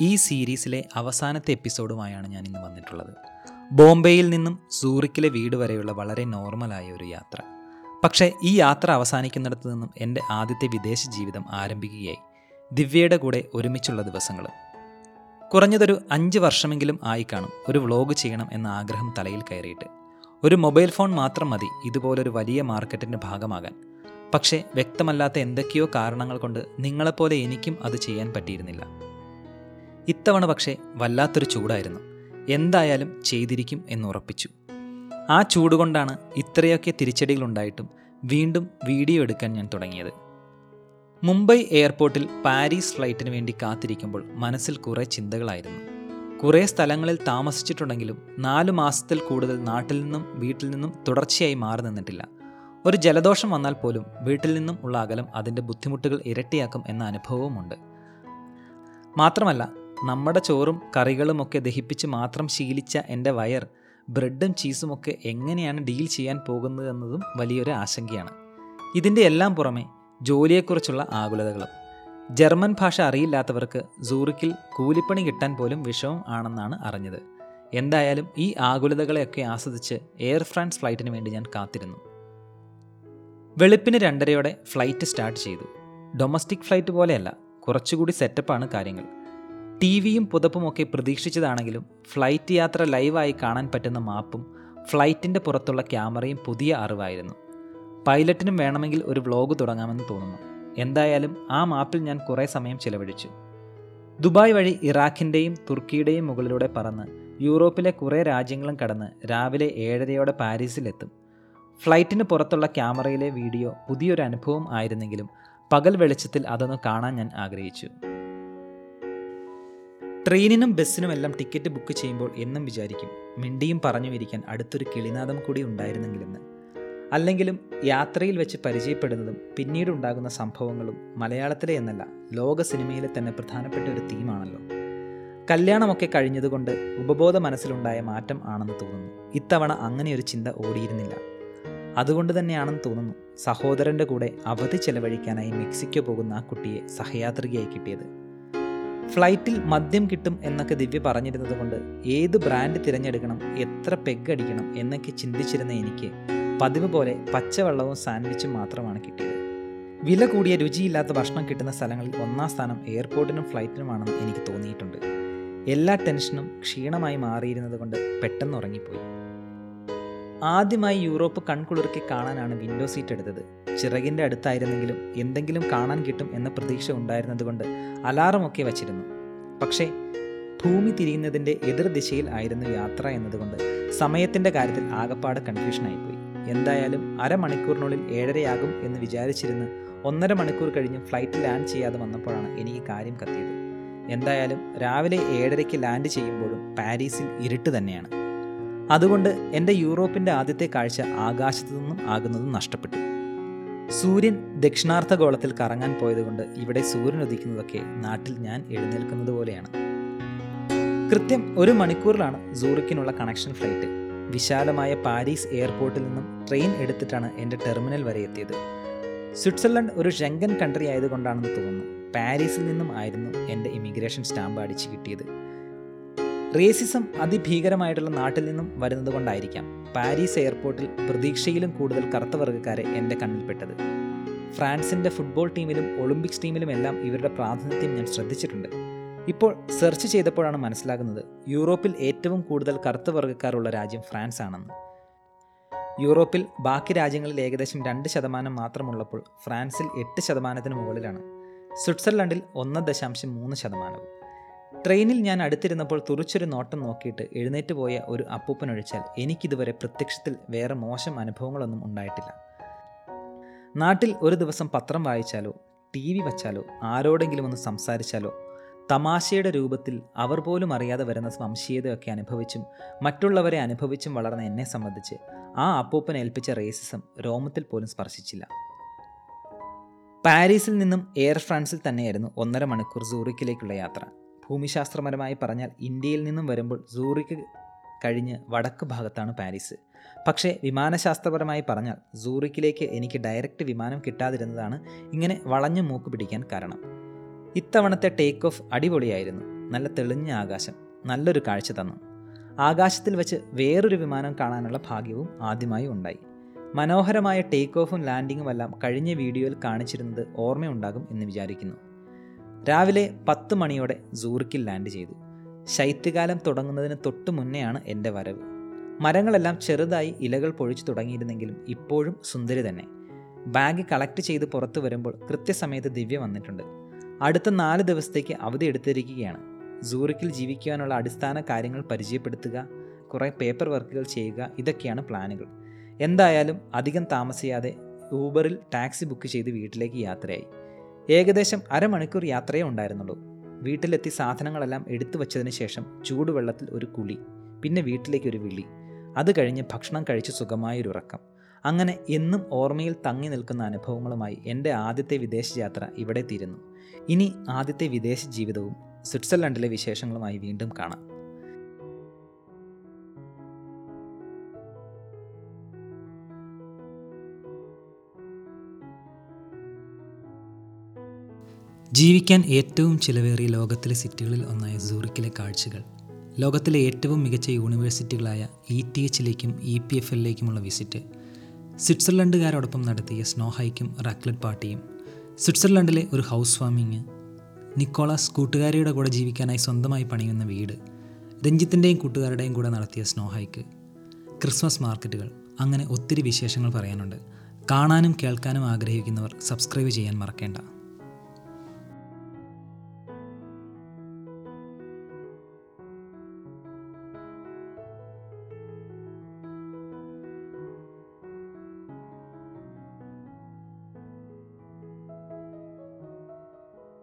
ഈ സീരീസിലെ അവസാനത്തെ എപ്പിസോഡുമായാണ് ഞാൻ ഇന്ന് വന്നിട്ടുള്ളത്. ബോംബെയിൽ നിന്നും സൂറിക്കിലെ വീട് വരെയുള്ള വളരെ നോർമലായ ഒരു യാത്ര. പക്ഷേ ഈ യാത്ര അവസാനിക്കുന്നിടത്ത് നിന്നും എന്റെ ആദ്യത്തെ വിദേശ ജീവിതം ആരംഭിക്കുകയായി. ദിവ്യയുടെ കൂടെ ഒരുമിച്ചുള്ള ദിവസങ്ങൾ കുറഞ്ഞതൊരു അഞ്ച് വർഷമെങ്കിലും ആയി കാണും ഒരു വ്ളോഗ് ചെയ്യണം എന്ന ആഗ്രഹം തലയിൽ കയറിയിട്ട്. ഒരു മൊബൈൽ ഫോൺ മാത്രം മതി ഇതുപോലൊരു വലിയ മാർക്കറ്റിന്റെ ഭാഗമാകാൻ. പക്ഷേ വ്യക്തമല്ലാത്ത എന്തൊക്കെയോ കാരണങ്ങൾ കൊണ്ട് നിങ്ങളെപ്പോലെ എനിക്കും അത് ചെയ്യാൻ പറ്റിയിരുന്നില്ല. ഇത്തവണ പക്ഷേ വല്ലാത്തൊരു ചൂടായിരുന്നു. എന്തായാലും ചെയ്തിരിക്കും എന്നുറപ്പിച്ചു ആ ചൂടുകൊണ്ടാണ് ഇത്രയൊക്കെ തിരിച്ചടികളുണ്ടായിട്ടും വീണ്ടും വീഡിയോ എടുക്കാൻ ഞാൻ തുടങ്ങിയത്. മുംബൈ എയർപോർട്ടിൽ പാരീസ് ഫ്ലൈറ്റിന് വേണ്ടി കാത്തിരിക്കുമ്പോൾ മനസ്സിൽ കുറേ ചിന്തകളായിരുന്നു. കുറേ സ്ഥലങ്ങളിൽ താമസിച്ചിട്ടുണ്ടെങ്കിലും നാലു മാസത്തിൽ കൂടുതൽ നാട്ടിൽ നിന്നും വീട്ടിൽ നിന്നും തുടർച്ചയായി മാറി നിന്നിട്ടില്ല. ഒരു ജലദോഷം വന്നാൽ പോലും വീട്ടിൽ നിന്നും ഉള്ള അകലം അതിന്റെ ബുദ്ധിമുട്ടുകൾ ഇരട്ടിയാക്കും എന്ന അനുഭവവുമുണ്ട്. മാത്രമല്ല നമ്മുടെ ചോറും കറികളുമൊക്കെ ദഹിപ്പിച്ച് മാത്രം ശീലിച്ച എന്റെ വയർ ബ്രെഡും ചീസുമൊക്കെ എങ്ങനെയാണ് ഡീൽ ചെയ്യാൻ പോകുന്നത് എന്നതും വലിയൊരു ആശങ്കയാണ്. ഇതിന്റെ എല്ലാം പുറമെ ജോലിയെക്കുറിച്ചുള്ള ആകുലതകളും. ജർമ്മൻ ഭാഷ അറിയില്ലാത്തവർക്ക് സൂറിക്കിൽ കൂലിപ്പണി കിട്ടാൻ പോലും വിഷമം ആണെന്നാണ് അറിഞ്ഞത്. എന്തായാലും ഈ ആകുലതകളെയൊക്കെ ആസ്വദിച്ച് എയർ ഫ്രാൻസ് ഫ്ലൈറ്റിന് വേണ്ടി ഞാൻ കാത്തിരുന്നു. വെളുപ്പിന് രണ്ടരയോടെ ഫ്ലൈറ്റ് സ്റ്റാർട്ട് ചെയ്തു. ഡൊമസ്റ്റിക് ഫ്ലൈറ്റ് പോലെയല്ല കുറച്ചുകൂടി സെറ്റപ്പാണ് കാര്യങ്ങൾ. ടി വിയും പുതപ്പുമൊക്കെ പ്രതീക്ഷിച്ചതാണെങ്കിലും ഫ്ലൈറ്റ് യാത്ര ലൈവായി കാണാൻ പറ്റുന്ന മാപ്പും ഫ്ലൈറ്റിന്റെ പുറത്തുള്ള ക്യാമറയും പുതിയ അറിവായിരുന്നു. പൈലറ്റിനും വേണമെങ്കിൽ ഒരു വ്ലോഗ് തുടങ്ങാമെന്ന് തോന്നുന്നു. എന്തായാലും ആ മാപ്പിൽ ഞാൻ കുറേ സമയം ചിലവഴിച്ചു. ദുബായ് വഴി ഇറാഖിന്റെയും തുർക്കിയുടെയും മുകളിലൂടെ പറന്ന് യൂറോപ്പിലെ കുറേ രാജ്യങ്ങളും കടന്ന് രാവിലെ ഏഴരയോടെ പാരീസിലെത്തും. ഫ്ലൈറ്റിന് പുറത്തുള്ള ക്യാമറയിലെ വീഡിയോ പുതിയൊരു അനുഭവം ആയിരുന്നെങ്കിലും പകൽ വെളിച്ചത്തിൽ അതൊന്ന് കാണാൻ ഞാൻ ആഗ്രഹിച്ചു. ട്രെയിനിനും ബസ്സിനും എല്ലാം ടിക്കറ്റ് ബുക്ക് ചെയ്യുമ്പോൾ എന്നും വിചാരിക്കും. മിണ്ടിയും പറഞ്ഞു ഇരിക്കാൻ അടുത്തൊരു കിളിനാദം കൂടി ഉണ്ടായിരുന്നെങ്കിലെന്ന്. അല്ലെങ്കിലും യാത്രയിൽ വെച്ച് പരിചയപ്പെടുന്നതും പിന്നീട് ഉണ്ടാകുന്ന സംഭവങ്ങളും മലയാളത്തിലെ എന്നല്ല ലോക സിനിമയിലെ തന്നെ പ്രധാനപ്പെട്ട ഒരു തീമാണല്ലോ. കല്യാണമൊക്കെ കഴിഞ്ഞതുകൊണ്ട് ഉപബോധ മനസ്സിലുണ്ടായ മാറ്റം ആണെന്ന് തോന്നുന്നു. ഇത്തവണ അങ്ങനെ ഒരു ചിന്ത ഓടിയിരുന്നില്ല. അതുകൊണ്ട് തന്നെയാണെന്ന് തോന്നുന്നു സഹോദരന്റെ കൂടെ അവധി ചെലവഴിക്കാനായി മെക്സിക്കോ പോകുന്ന ആ കുട്ടിയെ സഹയാത്രികയായി കിട്ടിയത്. ഫ്ലൈറ്റിൽ മദ്യം കിട്ടും എന്നൊക്കെ ദിവ്യ പറഞ്ഞിരുന്നത് കൊണ്ട് ഏത് ബ്രാൻഡ് തിരഞ്ഞെടുക്കണം എത്ര പെഗ് അടിക്കണം എന്നൊക്കെ ചിന്തിച്ചിരുന്ന എനിക്ക് പതിവ് പോലെ പച്ചവെള്ളവും സാൻഡ്വിച്ചും മാത്രമാണ് കിട്ടിയത്. വില കൂടിയ രുചിയില്ലാത്ത ഭക്ഷണം കിട്ടുന്ന സ്ഥലങ്ങളിൽ ഒന്നാം സ്ഥാനം എയർപോർട്ടിനും ഫ്ലൈറ്റിനുമാണെന്ന് എനിക്ക് തോന്നിയിട്ടുണ്ട്. എല്ലാ ടെൻഷനും ക്ഷീണമായി മാറിയിരുന്നത് കൊണ്ട് പെട്ടെന്ന് ഉറങ്ങിപ്പോയി. ആദ്യമായി യൂറോപ്പ് കൺകുളിർക്കി കാണാനാണ് വിൻഡോ സീറ്റ് എടുത്തത്. ചിറകിന്റെ അടുത്തായിരുന്നെങ്കിലും എന്തെങ്കിലും കാണാൻ കിട്ടും എന്ന പ്രതീക്ഷ ഉണ്ടായിരുന്നതുകൊണ്ട് അലാറമൊക്കെ വച്ചിരുന്നു. പക്ഷേ ഭൂമി തിരിയുന്നതിന്റെ എതിർദിശയിൽ ആയിരുന്നു യാത്ര എന്നതുകൊണ്ട് സമയത്തിന്റെ കാര്യത്തിൽ ആകപ്പാട് കൺഫ്യൂഷനായിപ്പോയി. എന്തായാലും അരമണിക്കൂറിനുള്ളിൽ ഏഴരയാകും എന്ന് വിചാരിച്ചിരുന്ന് ഒന്നര മണിക്കൂർ കഴിഞ്ഞ് ഫ്ലൈറ്റ് ലാൻഡ് ചെയ്യാതെ വന്നപ്പോഴാണ് എനിക്ക് കാര്യം കത്തിയത്. എന്തായാലും രാവിലെ ഏഴരയ്ക്ക് ലാൻഡ് ചെയ്യുമ്പോഴും പാരീസിൽ ഇരുട്ട് തന്നെയാണ്. അതുകൊണ്ട് എന്റെ യൂറോപ്പിന്റെ ആദ്യത്തെ കാഴ്ച ആകാശത്തു നിന്നും ആകുന്നതും നഷ്ടപ്പെട്ടു. സൂര്യൻ ദക്ഷിണാർത്ഥഗോളത്തിൽ കറങ്ങാൻ പോയതുകൊണ്ട് ഇവിടെ സൂര്യൻ ഉദിക്കുന്നതൊക്കെ നാട്ടിൽ ഞാൻ എഴുന്നേൽക്കുന്നത് പോലെയാണ്. കൃത്യം ഒരു മണിക്കൂറിലാണ് സൂറിക്കിനുള്ള കണക്ഷൻ ഫ്ലൈറ്റ്. വിശാലമായ പാരീസ് എയർപോർട്ടിൽ നിന്നും ട്രെയിൻ എടുത്തിട്ടാണ് എന്റെ ടെർമിനൽ വരെ എത്തിയത്. സ്വിറ്റ്സർലൻഡ് ഒരു ഷെങ്കൻ കൺട്രി ആയതുകൊണ്ടാണെന്ന് തോന്നുന്നു. പാരീസിൽ നിന്നും ആയിരുന്നു എന്റെ ഇമിഗ്രേഷൻ സ്റ്റാമ്പ് അടിച്ചു കിട്ടിയത്. റേസിസം അതിഭീകരമായിട്ടുള്ള നാട്ടിൽ നിന്നും വരുന്നത് കൊണ്ടായിരിക്കാം പാരീസ് എയർപോർട്ടിൽ പ്രതീക്ഷയിലും കൂടുതൽ കറുത്ത വർഗക്കാരെ എന്റെ കണ്ണിൽപ്പെട്ടത്. ഫ്രാൻസിന്റെ ഫുട്ബോൾ ടീമിലും ഒളിമ്പിക്സ് ടീമിലും എല്ലാം ഇവരുടെ പ്രാതിനിധ്യം ഞാൻ ശ്രദ്ധിച്ചിട്ടുണ്ട്. ഇപ്പോൾ സെർച്ച് ചെയ്തപ്പോഴാണ് മനസ്സിലാകുന്നത് യൂറോപ്പിൽ ഏറ്റവും കൂടുതൽ കറുത്ത വർഗക്കാരുള്ള രാജ്യം ഫ്രാൻസ് ആണെന്ന് യൂറോപ്പിൽ ബാക്കി രാജ്യങ്ങളിൽ ഏകദേശം രണ്ട് ശതമാനം മാത്രമുള്ളപ്പോൾ ഫ്രാൻസിൽ എട്ട് ശതമാനത്തിന് മുകളിലാണ്. സ്വിറ്റ്സർലൻഡിൽ ഒന്ന് ദശാംശം മൂന്ന് ശതമാനവും. ട്രെയിനിൽ ഞാൻ അടുത്തിരുന്നപ്പോൾ തുറച്ചൊരു നോട്ടം നോക്കിയിട്ട് എഴുന്നേറ്റ് പോയ ഒരു അപ്പൂപ്പനൊഴിച്ചാൽ എനിക്കിതുവരെ പ്രത്യക്ഷത്തിൽ വേറെ മോശം അനുഭവങ്ങളൊന്നും ഉണ്ടായിട്ടില്ല. നാട്ടിൽ ഒരു ദിവസം പത്രം വായിച്ചാലോ ടി വി വച്ചാലോ ആരോടെങ്കിലും ഒന്ന് സംസാരിച്ചാലോ തമാശയുടെ രൂപത്തിൽ അവർ പോലും അറിയാതെ വരുന്ന വംശീയതയൊക്കെ അനുഭവിച്ചും മറ്റുള്ളവരെ അനുഭവിച്ചും വളർന്ന എന്നെ സംബന്ധിച്ച് ആ അപ്പൂപ്പൻ ഏൽപ്പിച്ച റേസിസം രോമത്തിൽ പോലും സ്പർശിച്ചില്ല. പാരീസിൽ നിന്നും എയർ ഫ്രാൻസിൽ തന്നെയായിരുന്നു ഒന്നര മണിക്കൂർ സൂറിക്കിലേക്കുള്ള യാത്ര. ഭൂമിശാസ്ത്രപരമായി പറഞ്ഞാൽ ഇന്ത്യയിൽ നിന്നും വരുമ്പോൾ സൂറിക്ക് കഴിഞ്ഞ് വടക്ക് ഭാഗത്താണ് പാരീസ്. പക്ഷേ വിമാനശാസ്ത്രപരമായി പറഞ്ഞാൽ സൂറിക്കിലേക്ക് എനിക്ക് ഡയറക്റ്റ് വിമാനം കിട്ടാതിരുന്നതാണ് ഇങ്ങനെ വളഞ്ഞു മൂക്ക് പിടിക്കാൻ കാരണം. ഇത്തവണത്തെ ടേക്ക് ഓഫ് അടിപൊളിയായിരുന്നു. നല്ല തെളിഞ്ഞ ആകാശം നല്ലൊരു കാഴ്ച തന്നു. ആകാശത്തിൽ വെച്ച് വേറൊരു വിമാനം കാണാനുള്ള ഭാഗ്യവും ആദ്യമായി ഉണ്ടായി. മനോഹരമായ ടേക്ക് ഓഫും ലാൻഡിങ്ങുമെല്ലാം കഴിഞ്ഞ വീഡിയോയിൽ കാണിച്ചിരുന്നത് ഓർമ്മയുണ്ടാകും എന്ന് വിചാരിക്കുന്നു. രാവിലെ പത്ത് മണിയോടെ സൂറിക്കിൽ ലാൻഡ് ചെയ്തു. ശൈത്യകാലം തുടങ്ങുന്നതിന് തൊട്ട് മുന്നെയാണ് എന്റെ വരവ്. മരങ്ങളെല്ലാം ചെറുതായി ഇലകൾ പൊഴിച്ചു തുടങ്ങിയിരുന്നെങ്കിലും ഇപ്പോഴും സുന്ദരി തന്നെ. ബാഗ് കളക്ട് ചെയ്ത് പുറത്തു വരുമ്പോൾ കൃത്യസമയത്ത് ദിവ്യ വന്നിട്ടുണ്ട്. അടുത്ത നാല് ദിവസത്തേക്ക് അവധി എടുത്തിരിക്കുകയാണ്. സൂറിക്കിൽ ജീവിക്കുവാനുള്ള അടിസ്ഥാന കാര്യങ്ങൾ പരിചയപ്പെടുത്തുക കുറേ പേപ്പർ വർക്കുകൾ ചെയ്യുക ഇതൊക്കെയാണ് പ്ലാനുകൾ. എന്തായാലും അധികം താമസിയാതെ ഊബറിൽ ടാക്സി ബുക്ക് ചെയ്ത് വീട്ടിലേക്ക് യാത്രയായി. ഏകദേശം അരമണിക്കൂർ യാത്രയേ ഉണ്ടായിരുന്നുള്ളൂ. വീട്ടിലെത്തി സാധനങ്ങളെല്ലാം എടുത്തു വച്ചതിന് ശേഷം ചൂടുവെള്ളത്തിൽ ഒരു കുളി പിന്നെ വീട്ടിലേക്ക് ഒരു വിളി. അത് കഴിഞ്ഞ് ഭക്ഷണം കഴിച്ച് സുഖമായൊരു ഉറക്കം അങ്ങനെ എന്നും ഓർമ്മയിൽ തങ്ങി നിൽക്കുന്ന അനുഭവങ്ങളുമായി എന്റെ ആദ്യത്തെ വിദേശ യാത്ര ഇവിടെ തീരുന്നു. ഇനി ആദ്യത്തെ വിദേശ ജീവിതവും സ്വിറ്റ്സർലൻഡിലെ വിശേഷങ്ങളുമായി വീണ്ടും കാണാം. ജീവിക്കാൻ ഏറ്റവും ചിലവേറിയ ലോകത്തിലെ സിറ്റികളിൽ ഒന്നായ സൂറിക്കിലെ കാഴ്ചകൾ. ലോകത്തിലെ ഏറ്റവും മികച്ച യൂണിവേഴ്സിറ്റികളായ ഇ ടി എച്ചിലേക്കും ഇ പി എഫ് എല്ലിലേക്കുമുള്ള വിസിറ്റ്. സ്വിറ്റ്സർലൻഡുകാരോടൊപ്പം നടത്തിയ സ്നോ ഹൈക്കും റാക്ലറ്റ് പാർട്ടിയും. സ്വിറ്റ്സർലൻഡിലെ ഒരു ഹൗസ് വാമിങ് നിക്കോളാസ് കൂട്ടുകാരിയുടെ കൂടെ ജീവിക്കാനായി സ്വന്തമായി പണിയുന്ന വീട്. രഞ്ജിത്തിന്റെയും കൂട്ടുകാരുടെയും കൂടെ നടത്തിയ സ്നോ ഹൈക്ക്. ക്രിസ്മസ് മാർക്കറ്റുകൾ. അങ്ങനെ ഒത്തിരി വിശേഷങ്ങൾ പറയാനുണ്ട്. കാണാനും കേൾക്കാനും ആഗ്രഹിക്കുന്നവർ സബ്സ്ക്രൈബ് ചെയ്യാൻ മറക്കേണ്ട.